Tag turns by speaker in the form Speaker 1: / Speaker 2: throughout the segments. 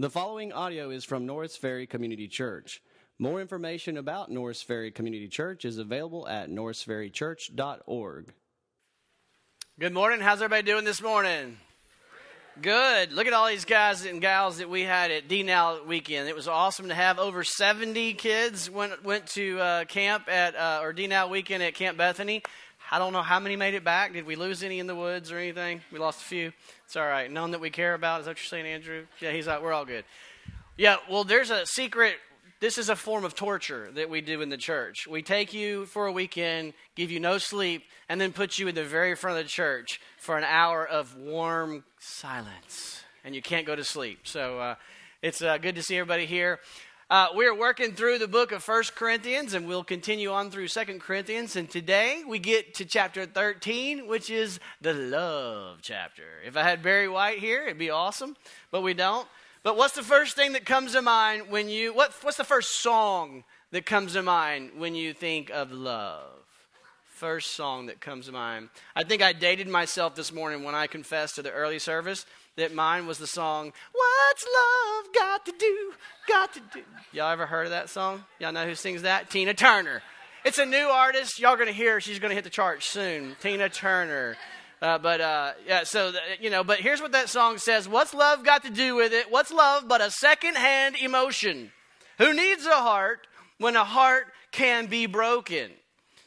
Speaker 1: The following audio is from Norris Ferry Community Church. More information about Norris Ferry Community Church is available at norrisferrychurch.org.
Speaker 2: Good morning. How's everybody doing this morning? Good. Look at all these guys and gals that we had at DNOW weekend. It was awesome to have over 70 kids went went to uh, camp at uh, or DNOW weekend at Camp Bethany. I don't know how many made it back. Did we lose any in the woods or anything? We lost a few. It's all right. None that we care about. Is that what you're saying, Andrew? Yeah, he's out. We're all good. Yeah, well, there's a secret. This is a form of torture that we do in the church. We take you for a weekend, give you no sleep, and then put you in the very front of the church for an hour of warm silence. And you can't go to sleep. So uh, it's uh, good to see everybody here. Uh, we're working through the book of First Corinthians, and we'll continue on through Second Corinthians. And today we get to chapter 13, which is the love chapter. If I had Barry White here, it'd be awesome, but we don't. But what's the first thing that comes to mind when you, what, what's the first song that comes to mind when you think of love? First song that comes to mind. I think I dated myself this morning when I confessed to the early service that mine was the song, What's Love Got to Do? Got to Do. Y'all ever heard of that song? Y'all know who sings that? Tina Turner. It's a new artist. Y'all going to hear she's going to hit the charts soon. Tina Turner. Uh, but uh, yeah, so you know. But here's what that song says: What's love got to do with it? What's love but a second-hand emotion? Who needs a heart when a heart can be broken?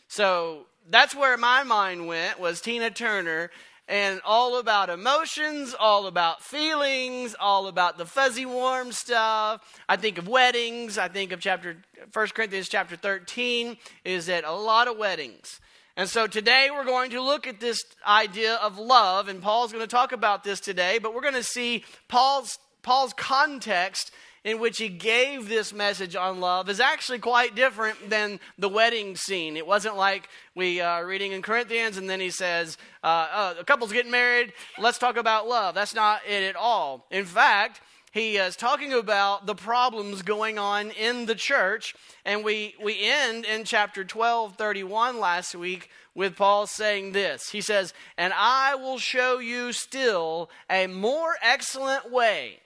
Speaker 2: So that's where my mind went. Was Tina Turner and all about emotions, all about feelings, all about the fuzzy warm stuff. I think of weddings. I think of chapter 1 Corinthians chapter 13 is at a lot of weddings. And so today we're going to look at this idea of love, and Paul's going to talk about this today, but we're going to see Paul's Paul's context in which he gave this message on love is actually quite different than the wedding scene. It wasn't like we are uh, reading in Corinthians and then he says, uh, oh, a couple's getting married, let's talk about love. That's not it at all. In fact, he is talking about the problems going on in the church. And we, we end in chapter 12, 31 last week with Paul saying this. He says, And I will show you still a more excellent way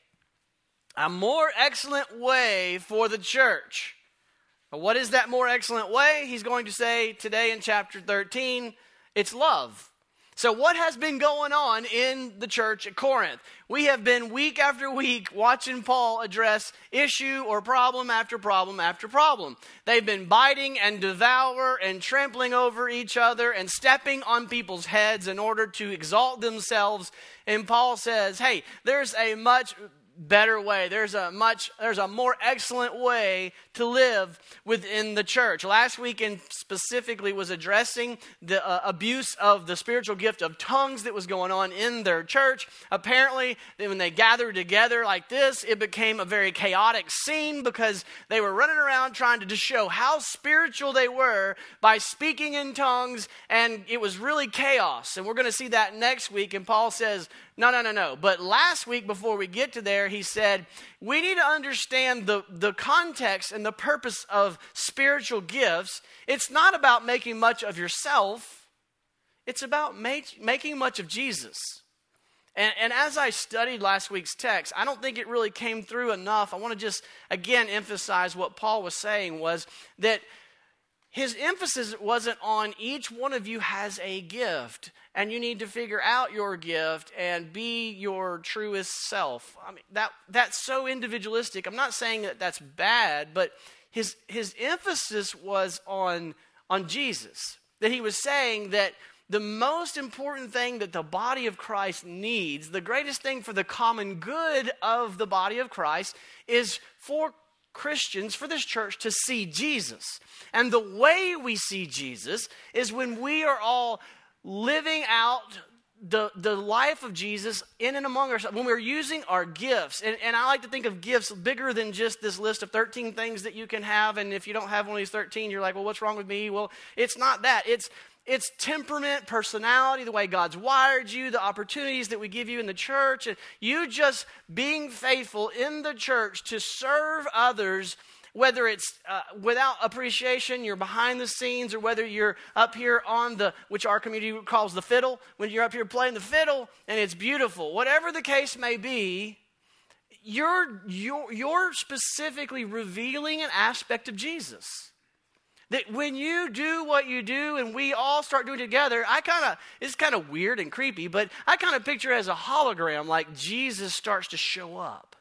Speaker 2: a more excellent way for the church. What is that more excellent way? He's going to say today in chapter 13 it's love. So, what has been going on in the church at Corinth? We have been week after week watching Paul address issue or problem after problem after problem. They've been biting and devour and trampling over each other and stepping on people's heads in order to exalt themselves. And Paul says, hey, there's a much better way. There's a much there's a more excellent way to live within the church. Last weekend specifically was addressing the uh, abuse of the spiritual gift of tongues that was going on in their church. Apparently, when they gathered together like this, it became a very chaotic scene because they were running around trying to just show how spiritual they were by speaking in tongues and it was really chaos. And we're going to see that next week and Paul says, "No, no, no, no." But last week before we get to there, he said, "We need to understand the the context and the purpose of spiritual gifts, it's not about making much of yourself, it's about make, making much of Jesus. And, and, as I studied last week's text, I don't think it really came through enough. I want to just again emphasize what Paul was saying was that his emphasis wasn't on each one of you has a gift and you need to figure out your gift and be your truest self. I mean that that's so individualistic. I'm not saying that that's bad, but his, his emphasis was on, on Jesus. That he was saying that the most important thing that the body of Christ needs, the greatest thing for the common good of the body of Christ, is for Christians, for this church, to see Jesus. And the way we see Jesus is when we are all living out the, the life of Jesus in and among ourselves, when we're using our gifts, and, and I like to think of gifts bigger than just this list of 13 things that you can have, and if you don't have one of these 13, you're like, well, what's wrong with me? Well, it's not that. It's it's temperament, personality, the way God's wired you, the opportunities that we give you in the church, and you just being faithful in the church to serve others whether it's uh, without appreciation, you're behind the scenes, or whether you're up here on the, which our community calls the fiddle, when you're up here playing the fiddle and it's beautiful. Whatever the case may be, you're, you're, you're specifically revealing an aspect of Jesus. That when you do what you do and we all start doing together, I kind of, it's kind of weird and creepy, but I kind of picture as a hologram, like Jesus starts to show up.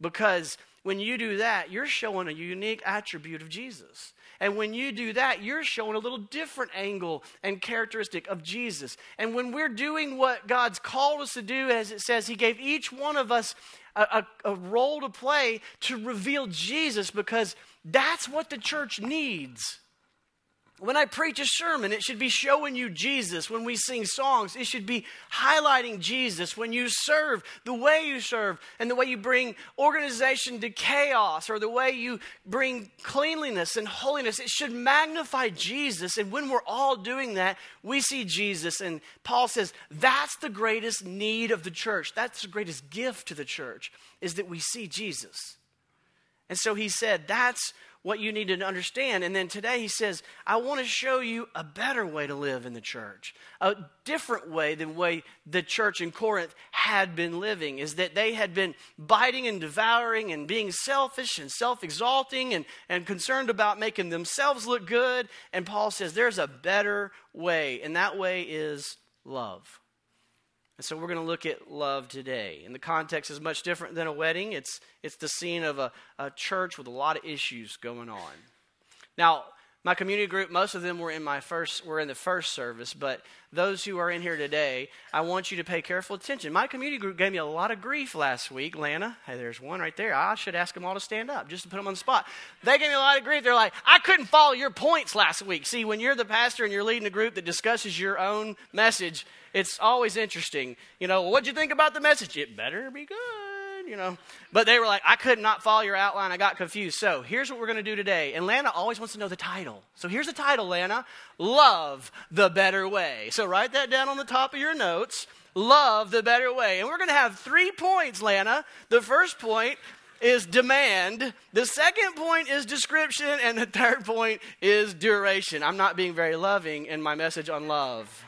Speaker 2: Because when you do that, you're showing a unique attribute of Jesus. And when you do that, you're showing a little different angle and characteristic of Jesus. And when we're doing what God's called us to do, as it says, He gave each one of us a, a, a role to play to reveal Jesus because that's what the church needs. When I preach a sermon, it should be showing you Jesus. When we sing songs, it should be highlighting Jesus. When you serve, the way you serve, and the way you bring organization to chaos, or the way you bring cleanliness and holiness, it should magnify Jesus. And when we're all doing that, we see Jesus. And Paul says that's the greatest need of the church. That's the greatest gift to the church, is that we see Jesus. And so he said, that's what you need to understand. And then today he says, I want to show you a better way to live in the church. A different way than the way the church in Corinth had been living is that they had been biting and devouring and being selfish and self-exalting and, and concerned about making themselves look good. And Paul says there's a better way, and that way is love. And so we're going to look at love today. And the context is much different than a wedding. It's, it's the scene of a, a church with a lot of issues going on. Now, my community group, most of them were in my first were in the first service, but those who are in here today, I want you to pay careful attention. My community group gave me a lot of grief last week. Lana, hey, there's one right there. I should ask them all to stand up just to put them on the spot. They gave me a lot of grief. They're like, I couldn't follow your points last week. See, when you're the pastor and you're leading a group that discusses your own message, it's always interesting. You know, what'd you think about the message? It better be good, you know. But they were like, I could not follow your outline. I got confused. So here's what we're going to do today. And Lana always wants to know the title. So here's the title, Lana Love the Better Way. So write that down on the top of your notes. Love the better way. And we're going to have three points, Lana. The first point is demand. The second point is description. And the third point is duration. I'm not being very loving in my message on love.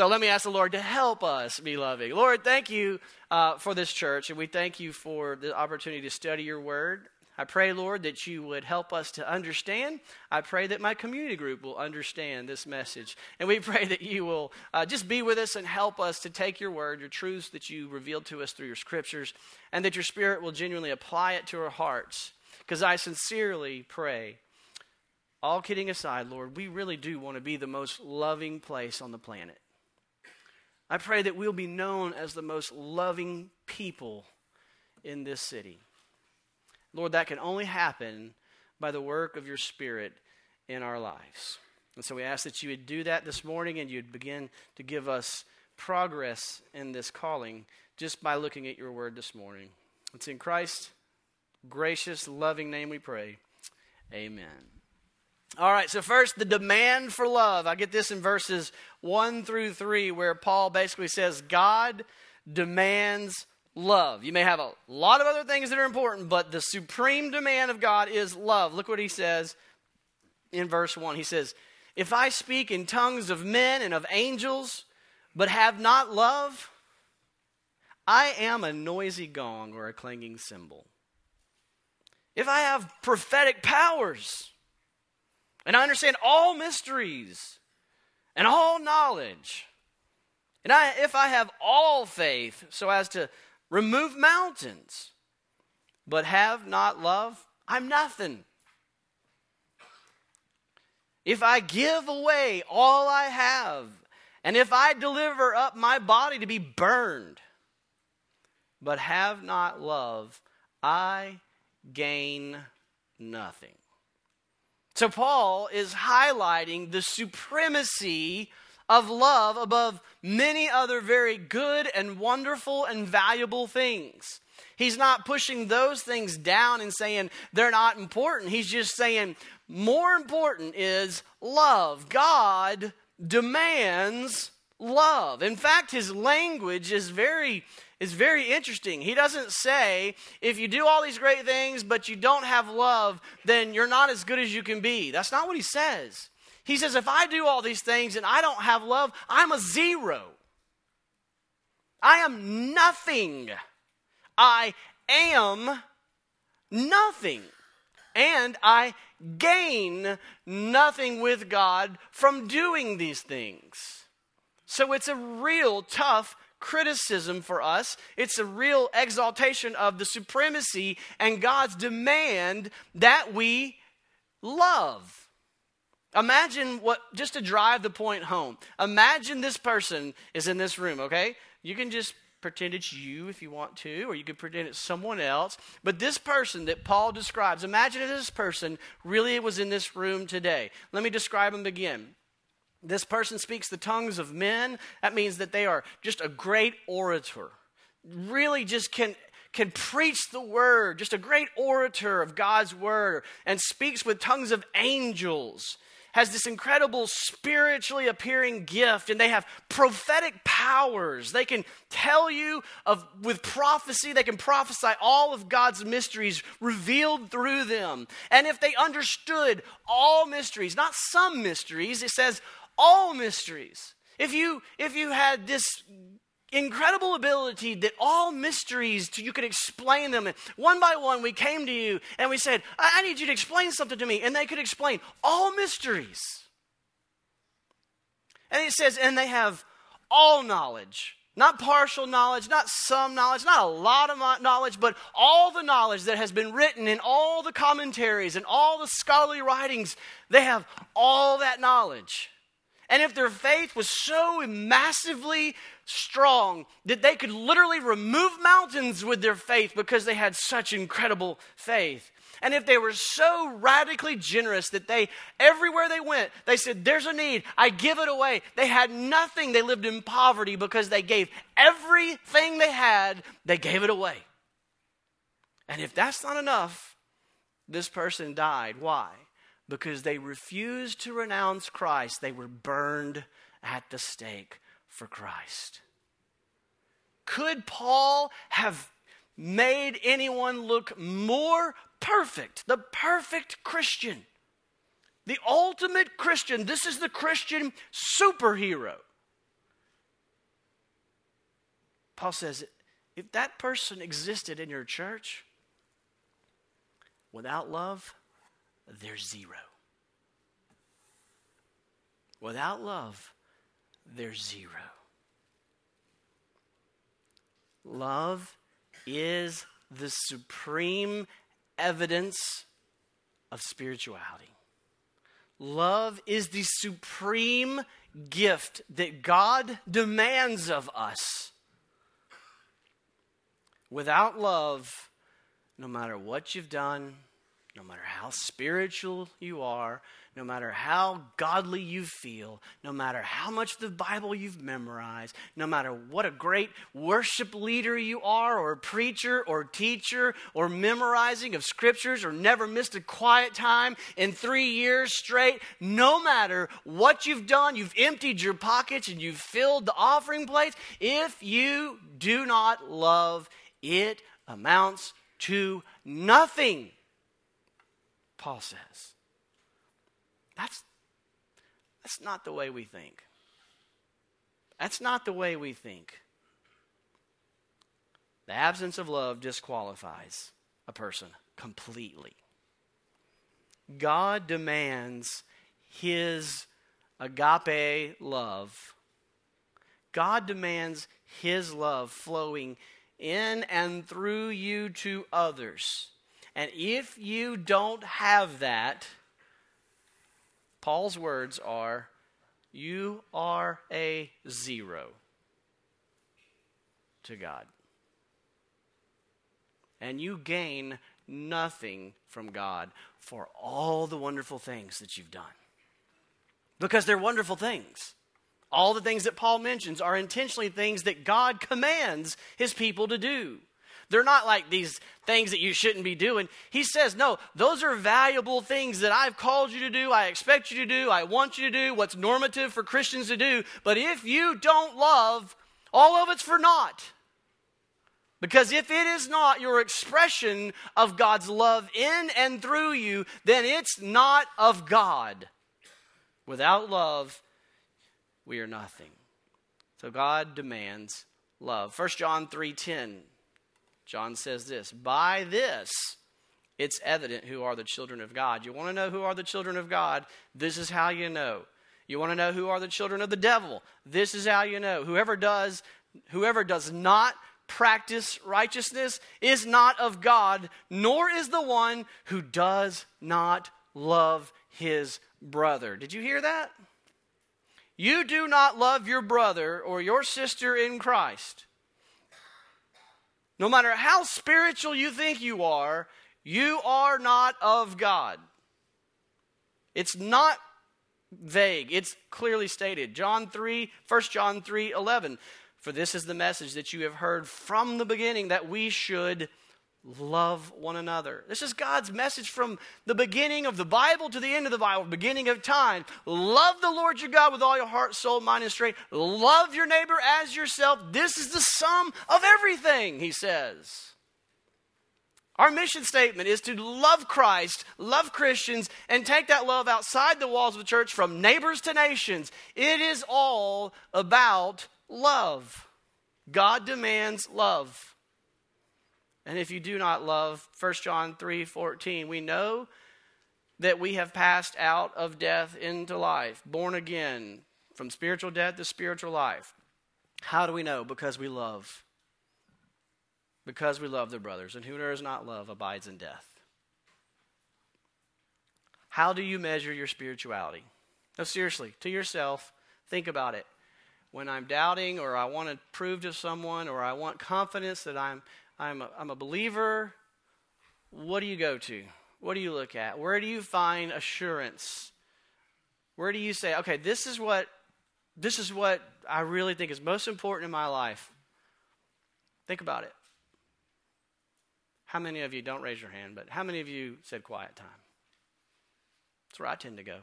Speaker 2: So let me ask the Lord to help us be loving. Lord, thank you uh, for this church, and we thank you for the opportunity to study your word. I pray, Lord, that you would help us to understand. I pray that my community group will understand this message. And we pray that you will uh, just be with us and help us to take your word, your truths that you revealed to us through your scriptures, and that your spirit will genuinely apply it to our hearts. Because I sincerely pray, all kidding aside, Lord, we really do want to be the most loving place on the planet. I pray that we'll be known as the most loving people in this city. Lord, that can only happen by the work of your Spirit in our lives. And so we ask that you would do that this morning and you'd begin to give us progress in this calling just by looking at your word this morning. It's in Christ's gracious, loving name we pray. Amen. All right, so first, the demand for love. I get this in verses 1 through 3, where Paul basically says, God demands love. You may have a lot of other things that are important, but the supreme demand of God is love. Look what he says in verse 1. He says, If I speak in tongues of men and of angels, but have not love, I am a noisy gong or a clanging cymbal. If I have prophetic powers, and I understand all mysteries and all knowledge. And I, if I have all faith so as to remove mountains, but have not love, I'm nothing. If I give away all I have, and if I deliver up my body to be burned, but have not love, I gain nothing. So, Paul is highlighting the supremacy of love above many other very good and wonderful and valuable things. He's not pushing those things down and saying they're not important. He's just saying more important is love. God demands love. In fact, his language is very is very interesting. He doesn't say, if you do all these great things, but you don't have love, then you're not as good as you can be. That's not what he says. He says, if I do all these things and I don't have love, I'm a zero. I am nothing. I am nothing. And I gain nothing with God from doing these things. So it's a real tough criticism for us. It's a real exaltation of the supremacy and God's demand that we love. Imagine what, just to drive the point home, imagine this person is in this room, okay? You can just pretend it's you if you want to, or you could pretend it's someone else. But this person that Paul describes, imagine if this person really was in this room today. Let me describe him again. This person speaks the tongues of men. That means that they are just a great orator. Really just can can preach the word, just a great orator of God's word, and speaks with tongues of angels has this incredible spiritually appearing gift and they have prophetic powers. They can tell you of with prophecy, they can prophesy all of God's mysteries revealed through them. And if they understood all mysteries, not some mysteries, it says all mysteries. If you if you had this incredible ability that all mysteries you could explain them and one by one we came to you and we said I, I need you to explain something to me and they could explain all mysteries and it says and they have all knowledge not partial knowledge, not some knowledge, not a lot of knowledge, but all the knowledge that has been written in all the commentaries and all the scholarly writings, they have all that knowledge. And if their faith was so massively strong that they could literally remove mountains with their faith because they had such incredible faith. And if they were so radically generous that they, everywhere they went, they said, There's a need, I give it away. They had nothing, they lived in poverty because they gave everything they had, they gave it away. And if that's not enough, this person died. Why? Because they refused to renounce Christ, they were burned at the stake for Christ. Could Paul have made anyone look more perfect? The perfect Christian. The ultimate Christian. This is the Christian superhero. Paul says if that person existed in your church without love, there's zero. Without love, there's zero. Love is the supreme evidence of spirituality. Love is the supreme gift that God demands of us. Without love, no matter what you've done, no matter how spiritual you are, no matter how godly you feel, no matter how much the Bible you've memorized, no matter what a great worship leader you are, or preacher, or teacher, or memorizing of scriptures, or never missed a quiet time in three years straight, no matter what you've done, you've emptied your pockets and you've filled the offering plates, if you do not love, it amounts to nothing. Paul says. That's, that's not the way we think. That's not the way we think. The absence of love disqualifies a person completely. God demands his agape love. God demands his love flowing in and through you to others. And if you don't have that, Paul's words are, you are a zero to God. And you gain nothing from God for all the wonderful things that you've done. Because they're wonderful things. All the things that Paul mentions are intentionally things that God commands his people to do. They're not like these things that you shouldn't be doing. He says, no, those are valuable things that I've called you to do, I expect you to do, I want you to do, what's normative for Christians to do. But if you don't love, all of it's for naught. Because if it is not your expression of God's love in and through you, then it's not of God. Without love, we are nothing. So God demands love. 1 John three 3:10 John says this By this, it's evident who are the children of God. You want to know who are the children of God? This is how you know. You want to know who are the children of the devil? This is how you know. Whoever does, whoever does not practice righteousness is not of God, nor is the one who does not love his brother. Did you hear that? You do not love your brother or your sister in Christ. No matter how spiritual you think you are, you are not of God. It's not vague, it's clearly stated. John 3, 1 John 3 11. For this is the message that you have heard from the beginning that we should love one another. This is God's message from the beginning of the Bible to the end of the Bible, beginning of time. Love the Lord your God with all your heart, soul, mind, and strength. Love your neighbor as yourself. This is the sum of everything, he says. Our mission statement is to love Christ, love Christians, and take that love outside the walls of the church from neighbors to nations. It is all about love. God demands love. And if you do not love, 1 John 3 14, we know that we have passed out of death into life, born again, from spiritual death to spiritual life. How do we know? Because we love because we love their brothers, and who does not love abides in death. How do you measure your spirituality? No, seriously, to yourself, think about it. When I'm doubting, or I want to prove to someone, or I want confidence that I'm, I'm, a, I'm a believer, what do you go to? What do you look at? Where do you find assurance? Where do you say, okay, this is what this is what I really think is most important in my life? Think about it. How many of you, don't raise your hand, but how many of you said quiet time? That's where I tend to go.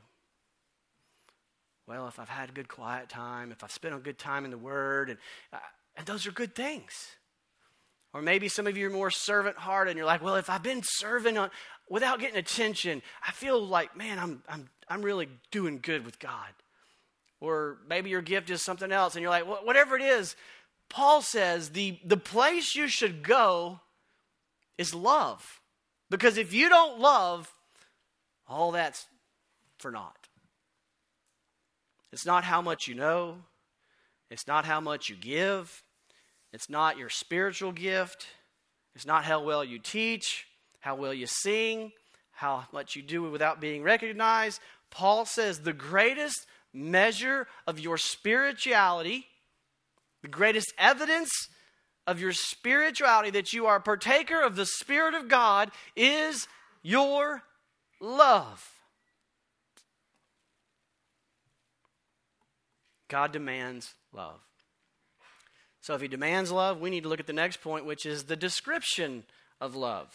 Speaker 2: Well, if I've had a good quiet time, if I've spent a good time in the Word, and, uh, and those are good things. Or maybe some of you are more servant hearted and you're like, well, if I've been serving on, without getting attention, I feel like, man, I'm, I'm, I'm really doing good with God. Or maybe your gift is something else and you're like, well, whatever it is, Paul says the, the place you should go is love. Because if you don't love, all that's for naught. It's not how much you know, it's not how much you give, it's not your spiritual gift, it's not how well you teach, how well you sing, how much you do without being recognized. Paul says the greatest measure of your spirituality, the greatest evidence of your spirituality, that you are a partaker of the Spirit of God, is your love. God demands love. So, if He demands love, we need to look at the next point, which is the description of love.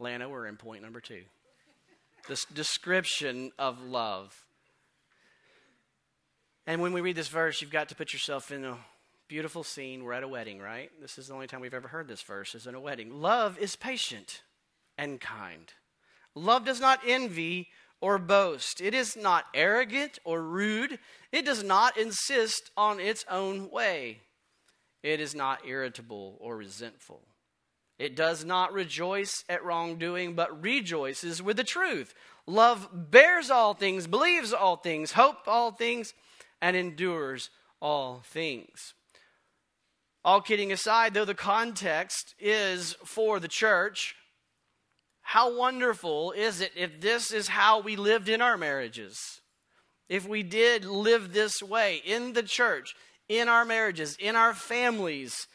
Speaker 2: Lana, we're in point number two. This description of love. And when we read this verse, you've got to put yourself in a beautiful scene. We're at a wedding, right? This is the only time we've ever heard this verse is in a wedding. Love is patient and kind. Love does not envy or boast. It is not arrogant or rude. It does not insist on its own way. It is not irritable or resentful. It does not rejoice at wrongdoing, but rejoices with the truth. Love bears all things, believes all things, hopes all things and endures all things. All kidding aside, though the context is for the church, how wonderful is it if this is how we lived in our marriages? If we did live this way in the church, in our marriages, in our families,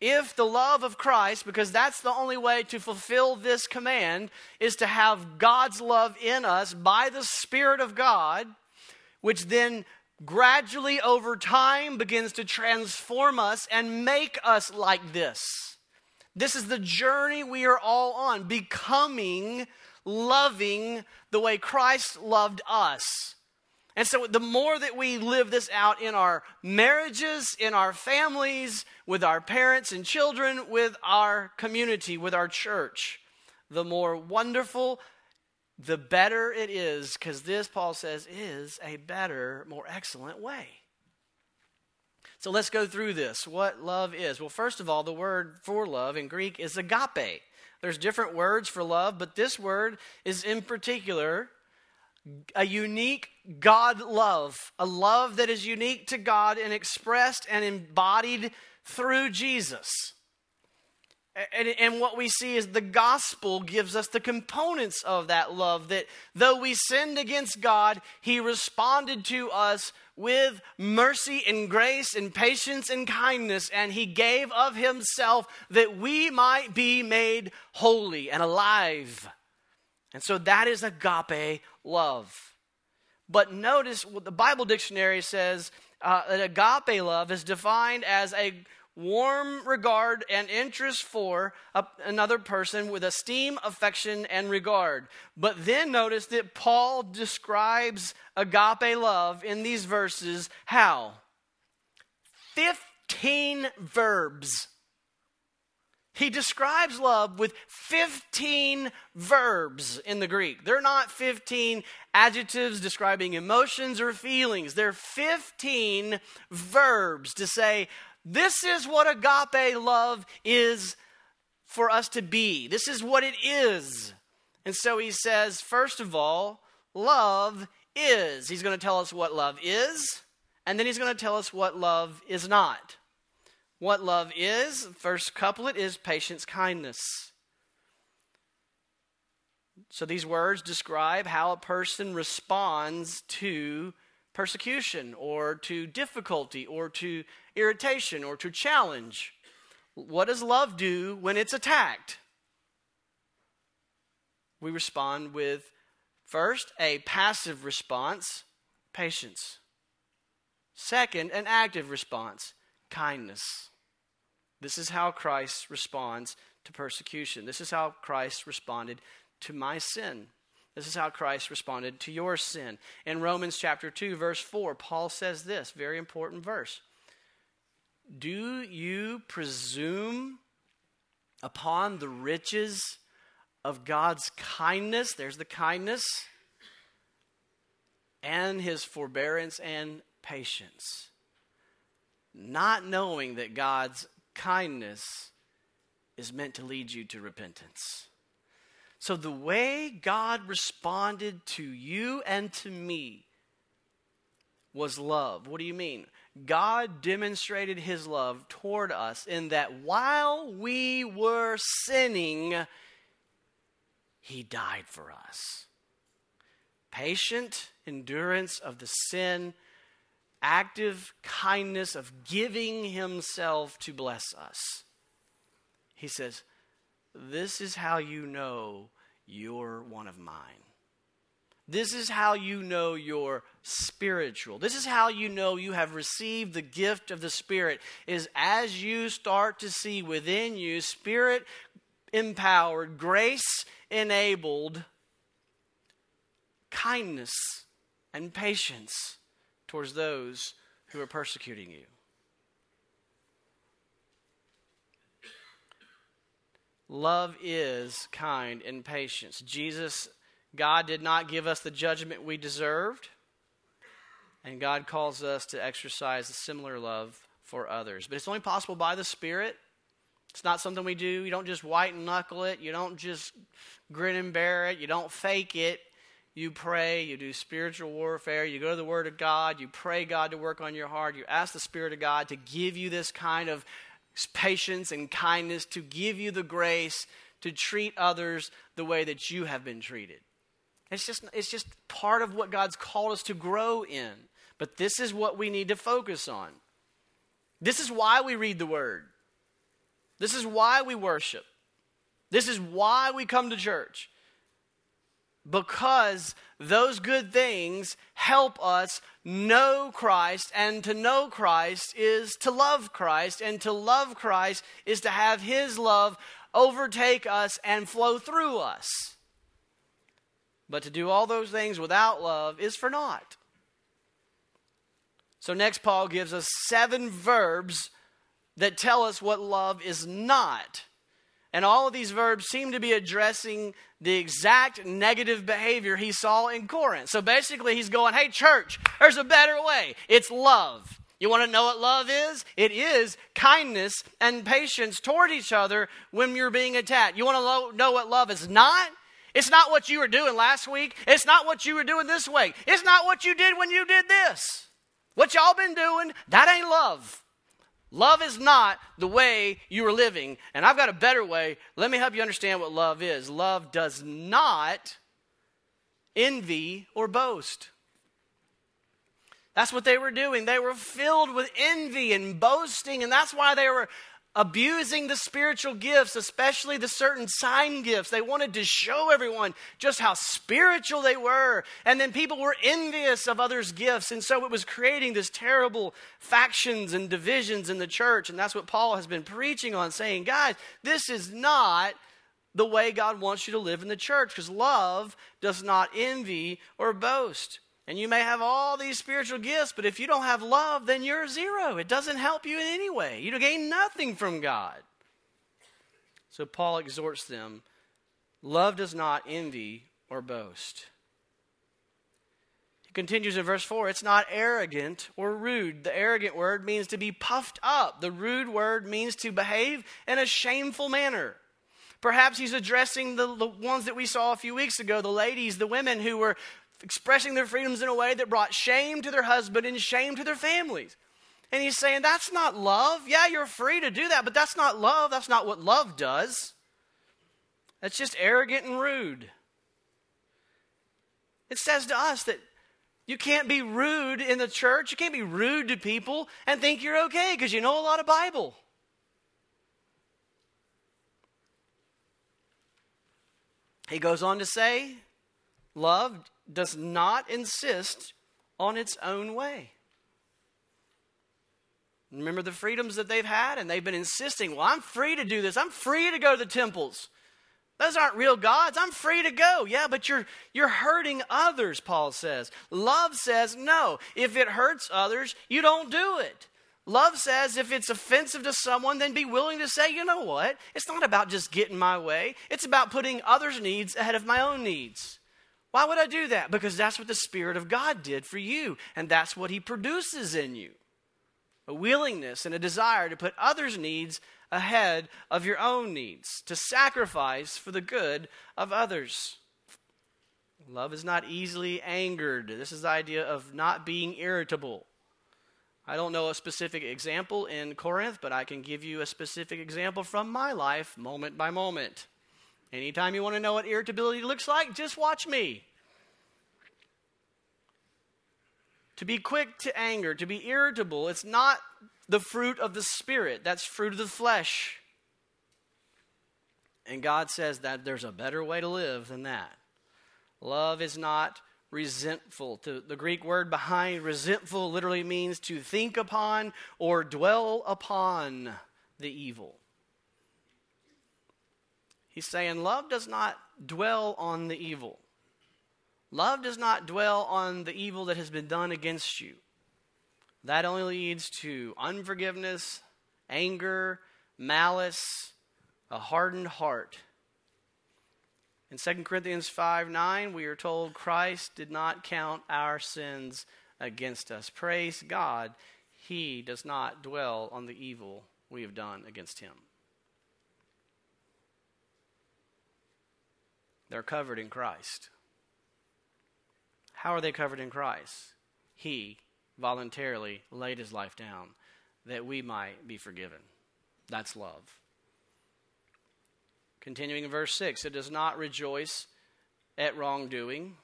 Speaker 2: if the love of Christ, because that's the only way to fulfill this command, is to have God's love in us by the Spirit of God, which then gradually over time begins to transform us and make us like this. This is the journey we are all on, becoming loving the way Christ loved us. And so, the more that we live this out in our marriages, in our families, with our parents and children, with our community, with our church, the more wonderful the better it is, because this, Paul says, is a better, more excellent way. So let's go through this. What love is? Well, first of all, the word for love in Greek is agape. There's different words for love, but this word is in particular a unique God love, a love that is unique to God and expressed and embodied through Jesus. And, and, what we see is the gospel gives us the components of that love that though we sinned against God, He responded to us with mercy and grace and patience and kindness, and He gave of Himself that we might be made holy and alive. And so that is agape love. But notice what the Bible dictionary says uh, that agape love is defined as a warm regard and interest for a, another person with esteem, affection, and regard. But then notice that Paul describes agape love in these verses how? 15 verbs. He describes love with 15 verbs in the Greek. They're not 15 adjectives describing emotions or feelings. They're 15 verbs to say, this is what agape love is for us to be. This is what it is. And so he says, first of all, love is. He's going to tell us what love is, and then he's going to tell us what love is not. What love is, first couplet is patience, kindness. So these words describe how a person responds to persecution or to difficulty or to irritation or to challenge. What does love do when it's attacked? We respond with first, a passive response, patience. Second, an active response, kindness. This is how Christ responds to persecution. This is how Christ responded to my sin. This is how Christ responded to your sin. In Romans chapter 2, verse 4, Paul says this very important verse Do you presume upon the riches of God's kindness? There's the kindness, and his forbearance and patience. Not knowing that God's kindness is meant to lead you to repentance. So, the way God responded to you and to me was love. What do you mean? God demonstrated his love toward us in that while we were sinning, he died for us. Patient endurance of the sin, active kindness of giving himself to bless us. He says, this is how you know you're one of mine. This is how you know you're spiritual. This is how you know you have received the gift of the Spirit is as you start to see within you spirit empowered, grace enabled kindness and patience towards those who are persecuting you. Love is kind and patience. Jesus, God did not give us the judgment we deserved, and God calls us to exercise a similar love for others. But it's only possible by the Spirit. It's not something we do. You don't just white knuckle it. You don't just grin and bear it. You don't fake it. You pray. You do spiritual warfare. You go to the Word of God. You pray God to work on your heart. You ask the Spirit of God to give you this kind of patience and kindness to give you the grace to treat others the way that you have been treated. It's just, it's just part of what God's called us to grow in. But this is what we need to focus on. This is why we read the Word. This is why we worship. This is why we come to church because those good things help us know Christ, and to know Christ is to love Christ, and to love Christ is to have His love overtake us and flow through us. But to do all those things without love is for naught. So, next, Paul gives us seven verbs that tell us what love is not. And all of these verbs seem to be addressing the exact negative behavior he saw in Corinth. So basically, he's going, Hey, church, there's a better way. It's love. You want to know what love is? It is kindness and patience toward each other when you're being attacked. You want to know what love is not? It's not what you were doing last week. It's not what you were doing this week. It's not what you did when you did this. What y'all been doing, that ain't love. Love is not the way you are living. And I've got a better way. Let me help you understand what love is. Love does not envy or boast. That's what they were doing. They were filled with envy and boasting, and that's why they were abusing the spiritual gifts, especially the certain sign gifts. They wanted to show everyone just how spiritual they were. And then people were envious of others' gifts. And so it was creating this terrible factions and divisions in the church. And that's what Paul has been preaching on, saying, guys, this is not the way God wants you to live in the church because love does not envy or boast. And you may have all these spiritual gifts, but if you don't have love, then you're zero. It doesn't help you in any way. You gain nothing from God. So Paul exhorts them love does not envy or boast. He continues in verse 4 it's not arrogant or rude. The arrogant word means to be puffed up, the rude word means to behave in a shameful manner. Perhaps he's addressing the, the, ones that we saw a few weeks ago, the ladies, the women who were expressing their freedoms in a way that brought shame to their husband and shame to their families. And he's saying, that's not love. Yeah, you're free to do that, but that's not love. That's not what love does. That's just arrogant and rude. It says to us that you can't be rude in the church. You can't be rude to people and think you're okay because you know a lot of Bible. He goes on to say, love does not insist on its own way. Remember the freedoms that they've had, and they've been insisting, well, I'm free to do this. I'm free to go to the temples. Those aren't real gods. I'm free to go. Yeah, but you're you're hurting others, Paul says. Love says, no, if it hurts others, you don't do it. Love says if it's offensive to someone, then be willing to say, you know what? It's not about just getting my way. It's about putting others' needs ahead of my own needs. Why would I do that? Because that's what the Spirit of God did for you, and that's what He produces in you a willingness and a desire to put others' needs ahead of your own needs, to sacrifice for the good of others. Love is not easily angered. This is the idea of not being irritable. I don't know a specific example in Corinth, but I can give you a specific example from my life, moment by moment. Anytime you want to know what irritability looks like, just watch me. To be quick to anger, to be irritable, it's not the fruit of the Spirit, that's fruit of the flesh. And God says that there's a better way to live than that. Love is not resentful. The Greek word behind resentful literally means to think upon or dwell upon the evil. He's saying love does not dwell on the evil. Love does not dwell on the evil that has been done against you. That only leads to unforgiveness, anger, malice, a hardened heart. In 2 Corinthians 5 9, we are told Christ did not count our sins against us. Praise God, He does not dwell on the evil we have done against Him. They're covered in Christ. How are they covered in Christ? He voluntarily laid his life down that we might be forgiven. That's love. Continuing in verse 6 it does not rejoice at wrongdoing,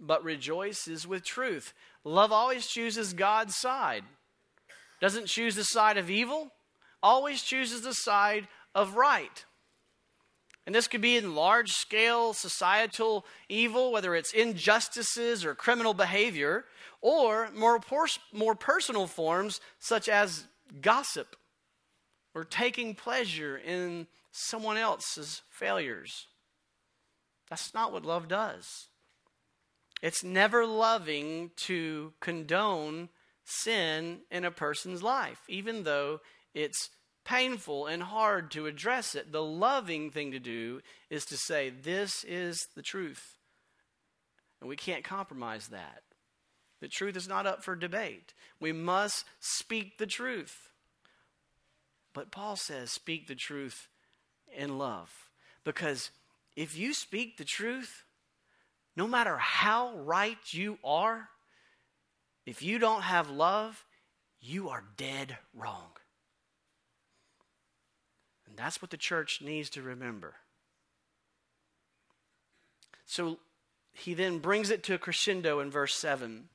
Speaker 2: but rejoices with truth. Love always chooses God's side. Doesn't choose the side of evil, always chooses the side of right. And this could be in large scale societal evil, whether it's injustices or criminal behavior, or more, more personal forms such as gossip or taking pleasure in someone else's failures. That's not what love does. It's never loving to condone sin in a person's life, even though it's painful and hard to address it. The loving thing to do is to say, This is the truth. And we can't compromise that. The truth is not up for debate. We must speak the truth. But Paul says, speak the truth in love. Because if you speak the truth, no matter how right you are, if you don't have love, you are dead wrong. And that's what the church needs to remember. So he then brings it to a crescendo in verse 7.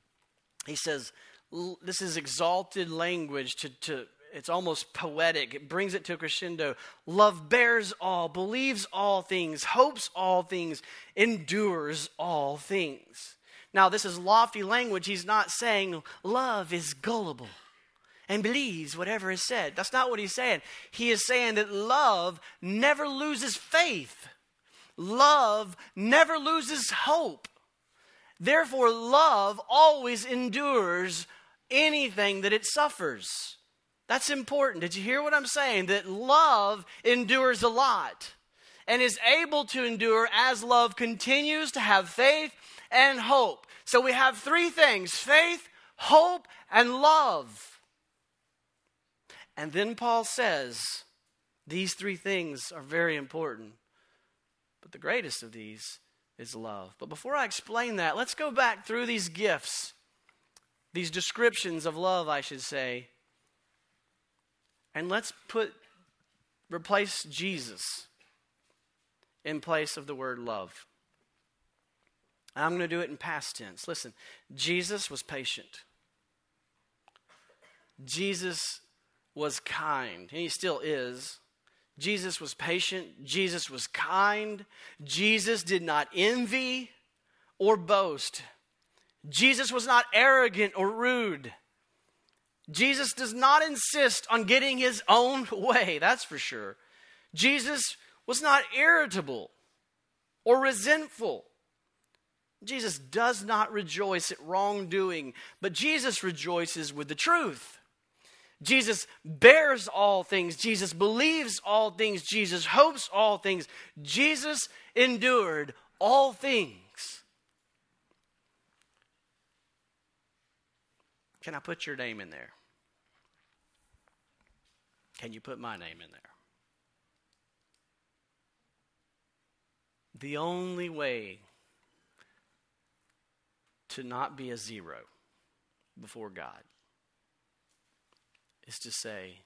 Speaker 2: He says, This is exalted language to, to it's almost poetic. It brings it to a crescendo. Love bears all, believes all things, hopes all things, endures all things. Now, this is lofty language. He's not saying love is gullible and believes whatever is said. That's not what he's saying. He is saying that love never loses faith, love never loses hope. Therefore, love always endures anything that it suffers. That's important. Did you hear what I'm saying? That love endures a lot and is able to endure as love continues to have faith and hope. So we have three things faith, hope, and love. And then Paul says these three things are very important. But the greatest of these is love. But before I explain that, let's go back through these gifts, these descriptions of love, I should say, and let's put replace Jesus in place of the word love. I'm going to do it in past tense. Listen, Jesus was patient. Jesus was kind. And he still is. Jesus was patient. Jesus was kind. Jesus did not envy or boast. Jesus was not arrogant or rude. Jesus does not insist on getting his own way, that's for sure. Jesus was not irritable or resentful. Jesus does not rejoice at wrongdoing, but Jesus rejoices with the truth. Jesus bears all things. Jesus believes all things. Jesus hopes all things. Jesus endured all things. Can I put your name in there? Can you put my name in there? The only way to not be a zero before God is to say,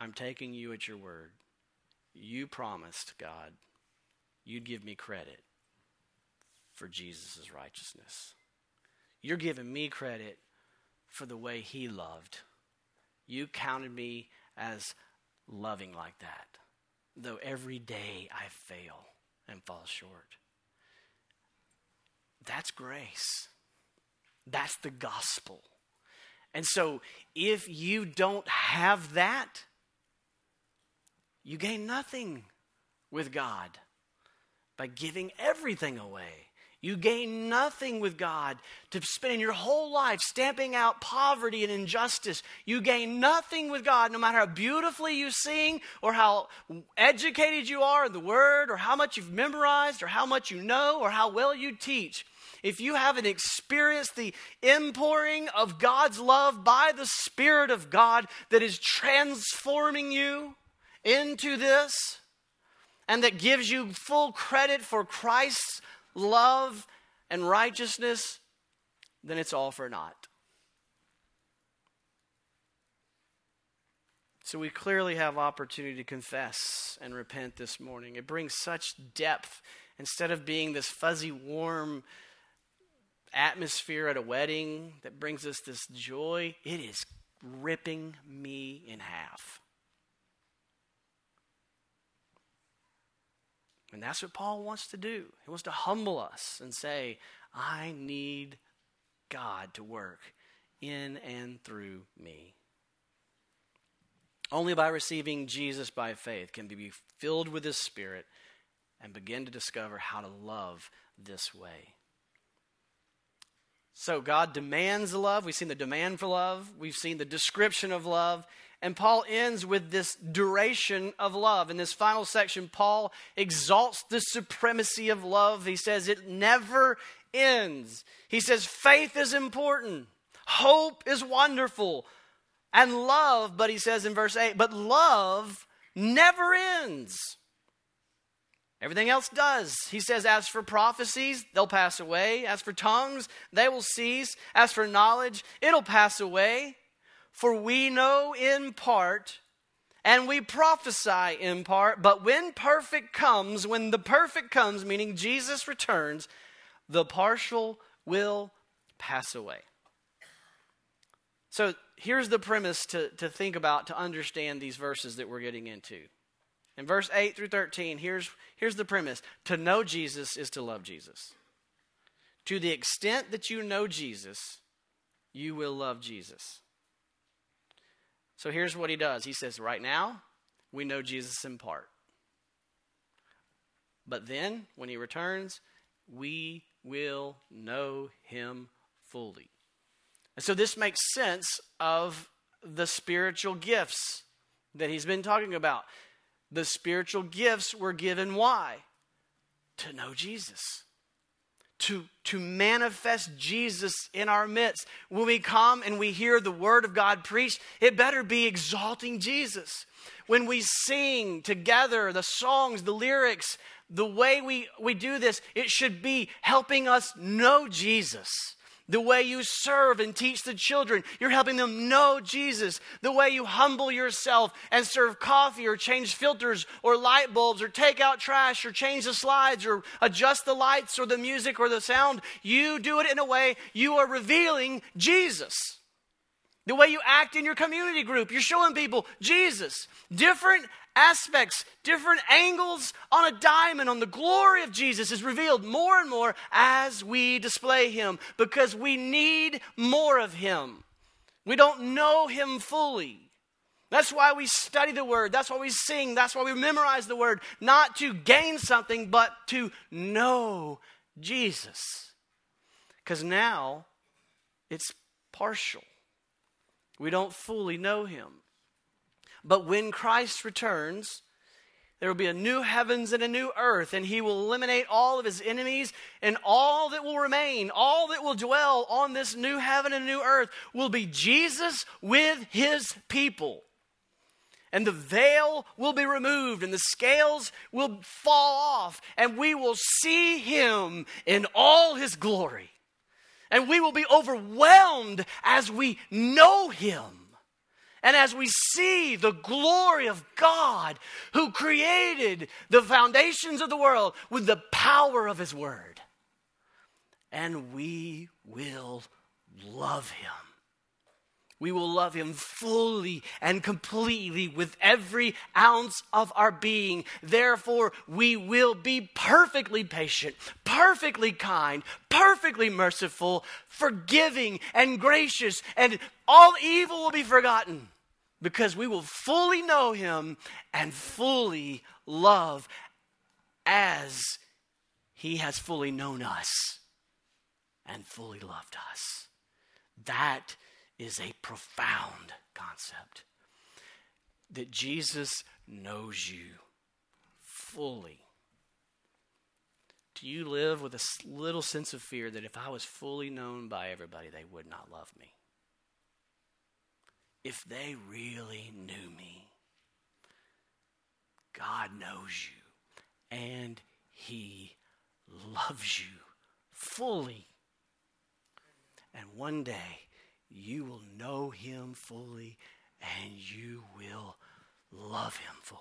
Speaker 2: I'm taking you at your word. You promised, God, you'd give me credit for Jesus' righteousness. You're giving me credit for the way he loved. You counted me as loving like that, though every day I fail and fall short. That's grace. That's the gospel. And so, if you don't have that, you gain nothing with God by giving everything away. You gain nothing with God to spend your whole life stamping out poverty and injustice. You gain nothing with God, no matter how beautifully you sing, or how educated you are in the Word, or how much you've memorized, or how much you know, or how well you teach if you haven't experienced the impouring of God's love by the Spirit of God that is transforming you into this, and that gives you full credit for Christ's love and righteousness, then it's all for naught. So we clearly have opportunity to confess and repent this morning. It brings such depth instead of being this fuzzy, warm atmosphere at a wedding that brings us this joy, it is ripping me in half. And that's what Paul wants to do. He wants to humble us and say, I need God to work in and through me. Only by receiving Jesus by faith can we be filled with His Spirit and begin to discover how to love this way. So God demands love. We've seen the demand for love, we've seen the description of love. And Paul ends with this duration of love. In this final section, Paul exalts the supremacy of love. He says it never ends. He says faith is important, hope is wonderful, and love, but he says in verse 8, but love never ends. Everything else does. He says, As for prophecies, they'll pass away. As for tongues, they will cease. As for knowledge, it'll pass away. For we know in part, and we prophesy in part. But when perfect comes, when the perfect comes, meaning Jesus returns, the partial will pass away. So here's the premise to, to think about to understand these verses that we're getting into. In verse 8 through 13, here's, here's the premise To know Jesus is to love Jesus. To the extent that you know Jesus, you will love Jesus. So here's what he does He says, Right now, we know Jesus in part. But then, when he returns, we will know him fully. And so this makes sense of the spiritual gifts that he's been talking about. The spiritual gifts were given why? To know Jesus. To, to manifest Jesus in our midst. When we come and we hear the word of God preached, it better be exalting Jesus. When we sing together the songs, the lyrics, the way we, we do this, it should be helping us know Jesus. The way you serve and teach the children, you're helping them know Jesus. The way you humble yourself and serve coffee or change filters or light bulbs or take out trash or change the slides or adjust the lights or the music or the sound, you do it in a way you are revealing Jesus. The way you act in your community group, you're showing people Jesus. Different aspects, different angles on a diamond on the glory of Jesus is revealed more and more as we display Him because we need more of Him. We don't know Him fully. That's why we study the Word. That's why we sing. That's why we memorize the Word. Not to gain something, but to know Jesus. Because now it's partial. We don't fully know Him. But when Christ returns, there will be a new heavens and a new earth, and he will eliminate all of his enemies, and all that will remain, all that will dwell on this new heaven and new earth will be Jesus with his people. And the veil will be removed, and the scales will fall off, and we will see him in all his glory. And we will be overwhelmed as we know him and as we see the glory of God who created the foundations of the world with the power of His Word, and we will love Him. We will love him fully and completely with every ounce of our being. Therefore, we will be perfectly patient, perfectly kind, perfectly merciful, forgiving, and gracious, and all evil will be forgotten because we will fully know him and fully love as he has fully known us and fully loved us. That is a profound concept. That Jesus knows you fully. Do you live with a little sense of fear that if I was fully known by everybody, they would not love me? if they really knew me. God knows you and He loves you fully. And one day you will know Him fully and you will love Him fully.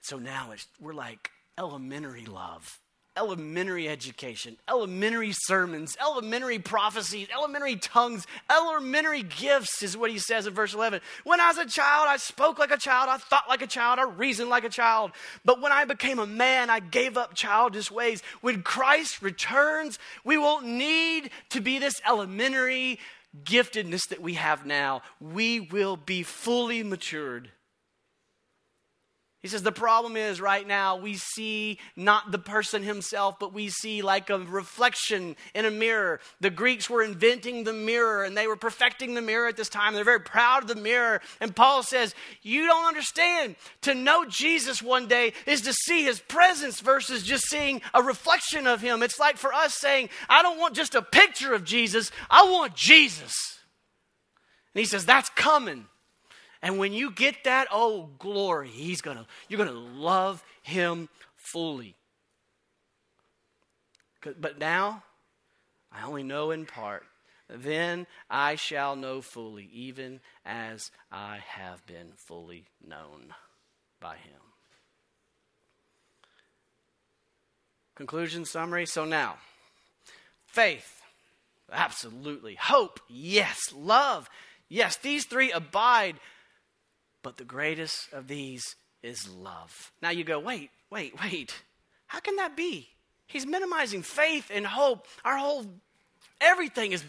Speaker 2: So now it's, we're like elementary love elementary education, elementary sermons, elementary prophecies, elementary tongues, elementary gifts, is what he says in verse 11. When I was a child, I spoke like a child, I thought like a child, I reasoned like a child. But when I became a man, I gave up childish ways. When Christ returns, we won't need to be this elementary giftedness that we have now. We will be fully matured He says the problem is right now we see not the person himself, but we see like a reflection in a mirror. The Greeks were inventing the mirror and they were perfecting the mirror at this time. They're very proud of the mirror. And Paul says, You don't understand. To know Jesus one day is to see his presence versus just seeing a reflection of him. It's like for us saying, I don't want just a picture of Jesus, I want Jesus. And he says, That's coming. And when you get that, oh glory, he's gonna, you're gonna love him fully. But now, I only know in part. Then I shall know fully, even as I have been fully known by him. Conclusion, summary. So now, faith, absolutely. Hope, yes. Love, yes. These three abide but the greatest of these is love. Now you go, wait, wait, wait. How can that be? He's minimizing faith and hope. Our whole everything is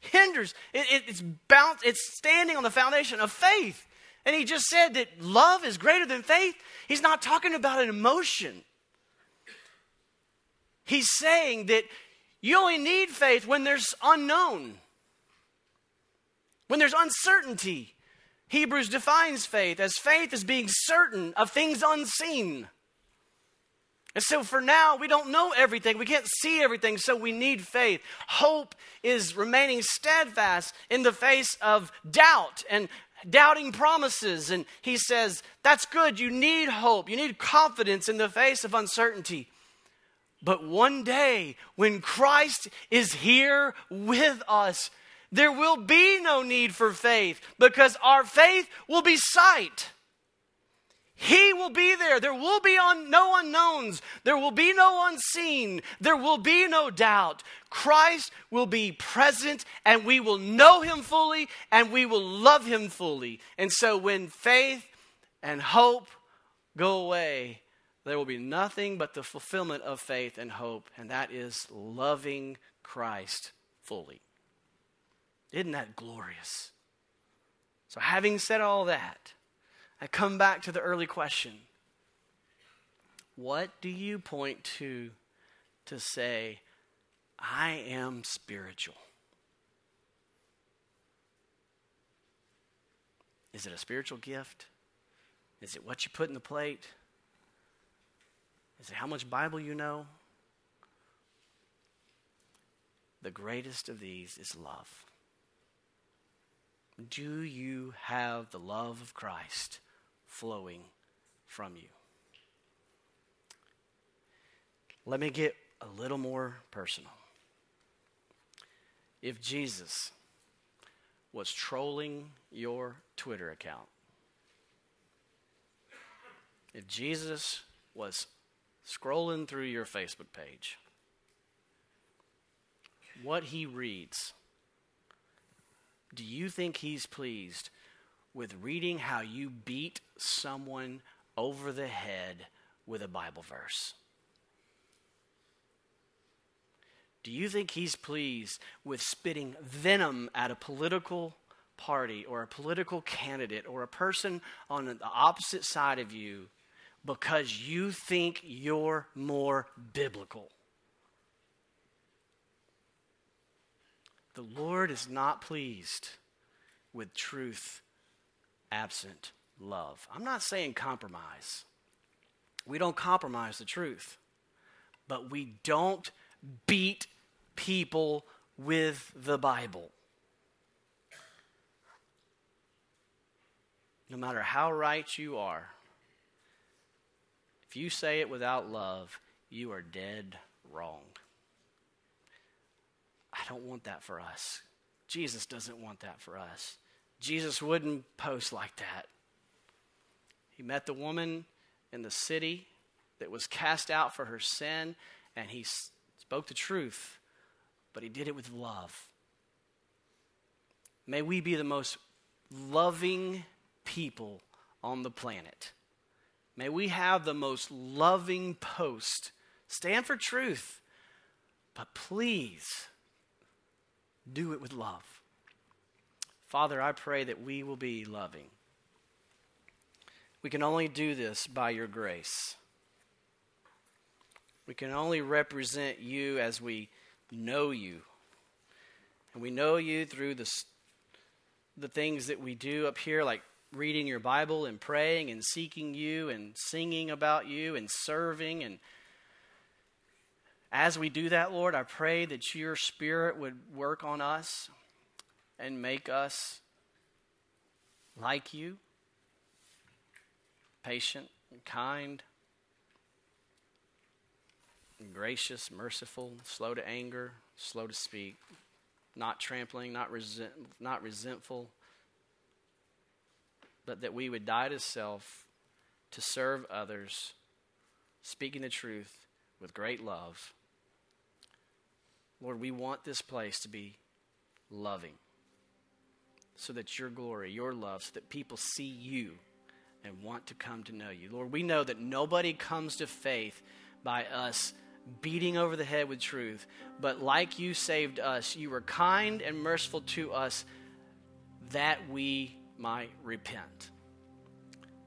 Speaker 2: hinders. It, it, it's bound, It's standing on the foundation of faith. And he just said that love is greater than faith. He's not talking about an emotion. He's saying that you only need faith when there's unknown, when there's uncertainty. Hebrews defines faith as faith as being certain of things unseen. And so for now, we don't know everything. We can't see everything, so we need faith. Hope is remaining steadfast in the face of doubt and doubting promises. And he says, that's good. You need hope. You need confidence in the face of uncertainty. But one day, when Christ is here with us, there will be no need for faith because our faith will be sight. He will be there. There will be no unknowns. There will be no unseen. There will be no doubt. Christ will be present and we will know him fully and we will love him fully. And so when faith and hope go away, there will be nothing but the fulfillment of faith and hope, and that is loving Christ fully. Isn't that glorious? So, having said all that, I come back to the early question What do you point to to say, I am spiritual? Is it a spiritual gift? Is it what you put in the plate? Is it how much Bible you know? The greatest of these is love. Do you have the love of Christ flowing from you? Let me get a little more personal. If Jesus was trolling your Twitter account, if Jesus was scrolling through your Facebook page, what he reads do you think he's pleased with reading how you beat someone over the head with a Bible verse? Do you think he's pleased with spitting venom at a political party or a political candidate or a person on the opposite side of you because you think you're more biblical? The Lord is not pleased with truth absent love. I'm not saying compromise. We don't compromise the truth, but we don't beat people with the Bible. No matter how right you are, if you say it without love, you are dead wrong. I don't want that for us. Jesus doesn't want that for us. Jesus wouldn't post like that. He met the woman in the city that was cast out for her sin, and he spoke the truth, but he did it with love. May we be the most loving people on the planet. May we have the most loving post. Stand for truth, but please do it with love. Father, I pray that we will be loving. We can only do this by your grace. We can only represent you as we know you. And we know you through the, the things that we do up here, like reading your Bible and praying and seeking you and singing about you and serving. And as we do that, Lord, I pray that your Spirit would work on us and make us like you, patient and kind, and gracious, merciful, slow to anger, slow to speak, not trampling, not, resent, not resentful, but that we would die to self to serve others, speaking the truth with great love. Lord, we want this place to be loving so that your glory, your love, so that people see you and want to come to know you. Lord, we know that nobody comes to faith by us beating over the head with truth, but like you saved us, you were kind and merciful to us that we might repent.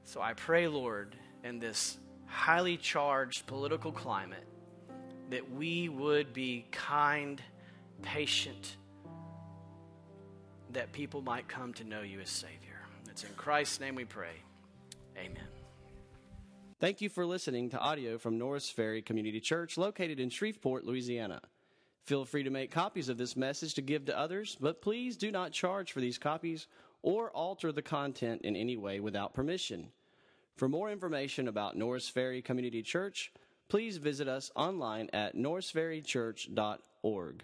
Speaker 2: So I pray, Lord, in this highly charged political climate, that we would be kind, patient, that people might come to know you as Savior. It's in Christ's name we pray. Amen.
Speaker 1: Thank you for listening to audio from Norris Ferry Community Church located in Shreveport, Louisiana. Feel free to make copies of this message to give to others, but please do not charge for these copies or alter the content in any way without permission. For more information about Norris Ferry Community Church, please visit us online at norrisferrychurch.org.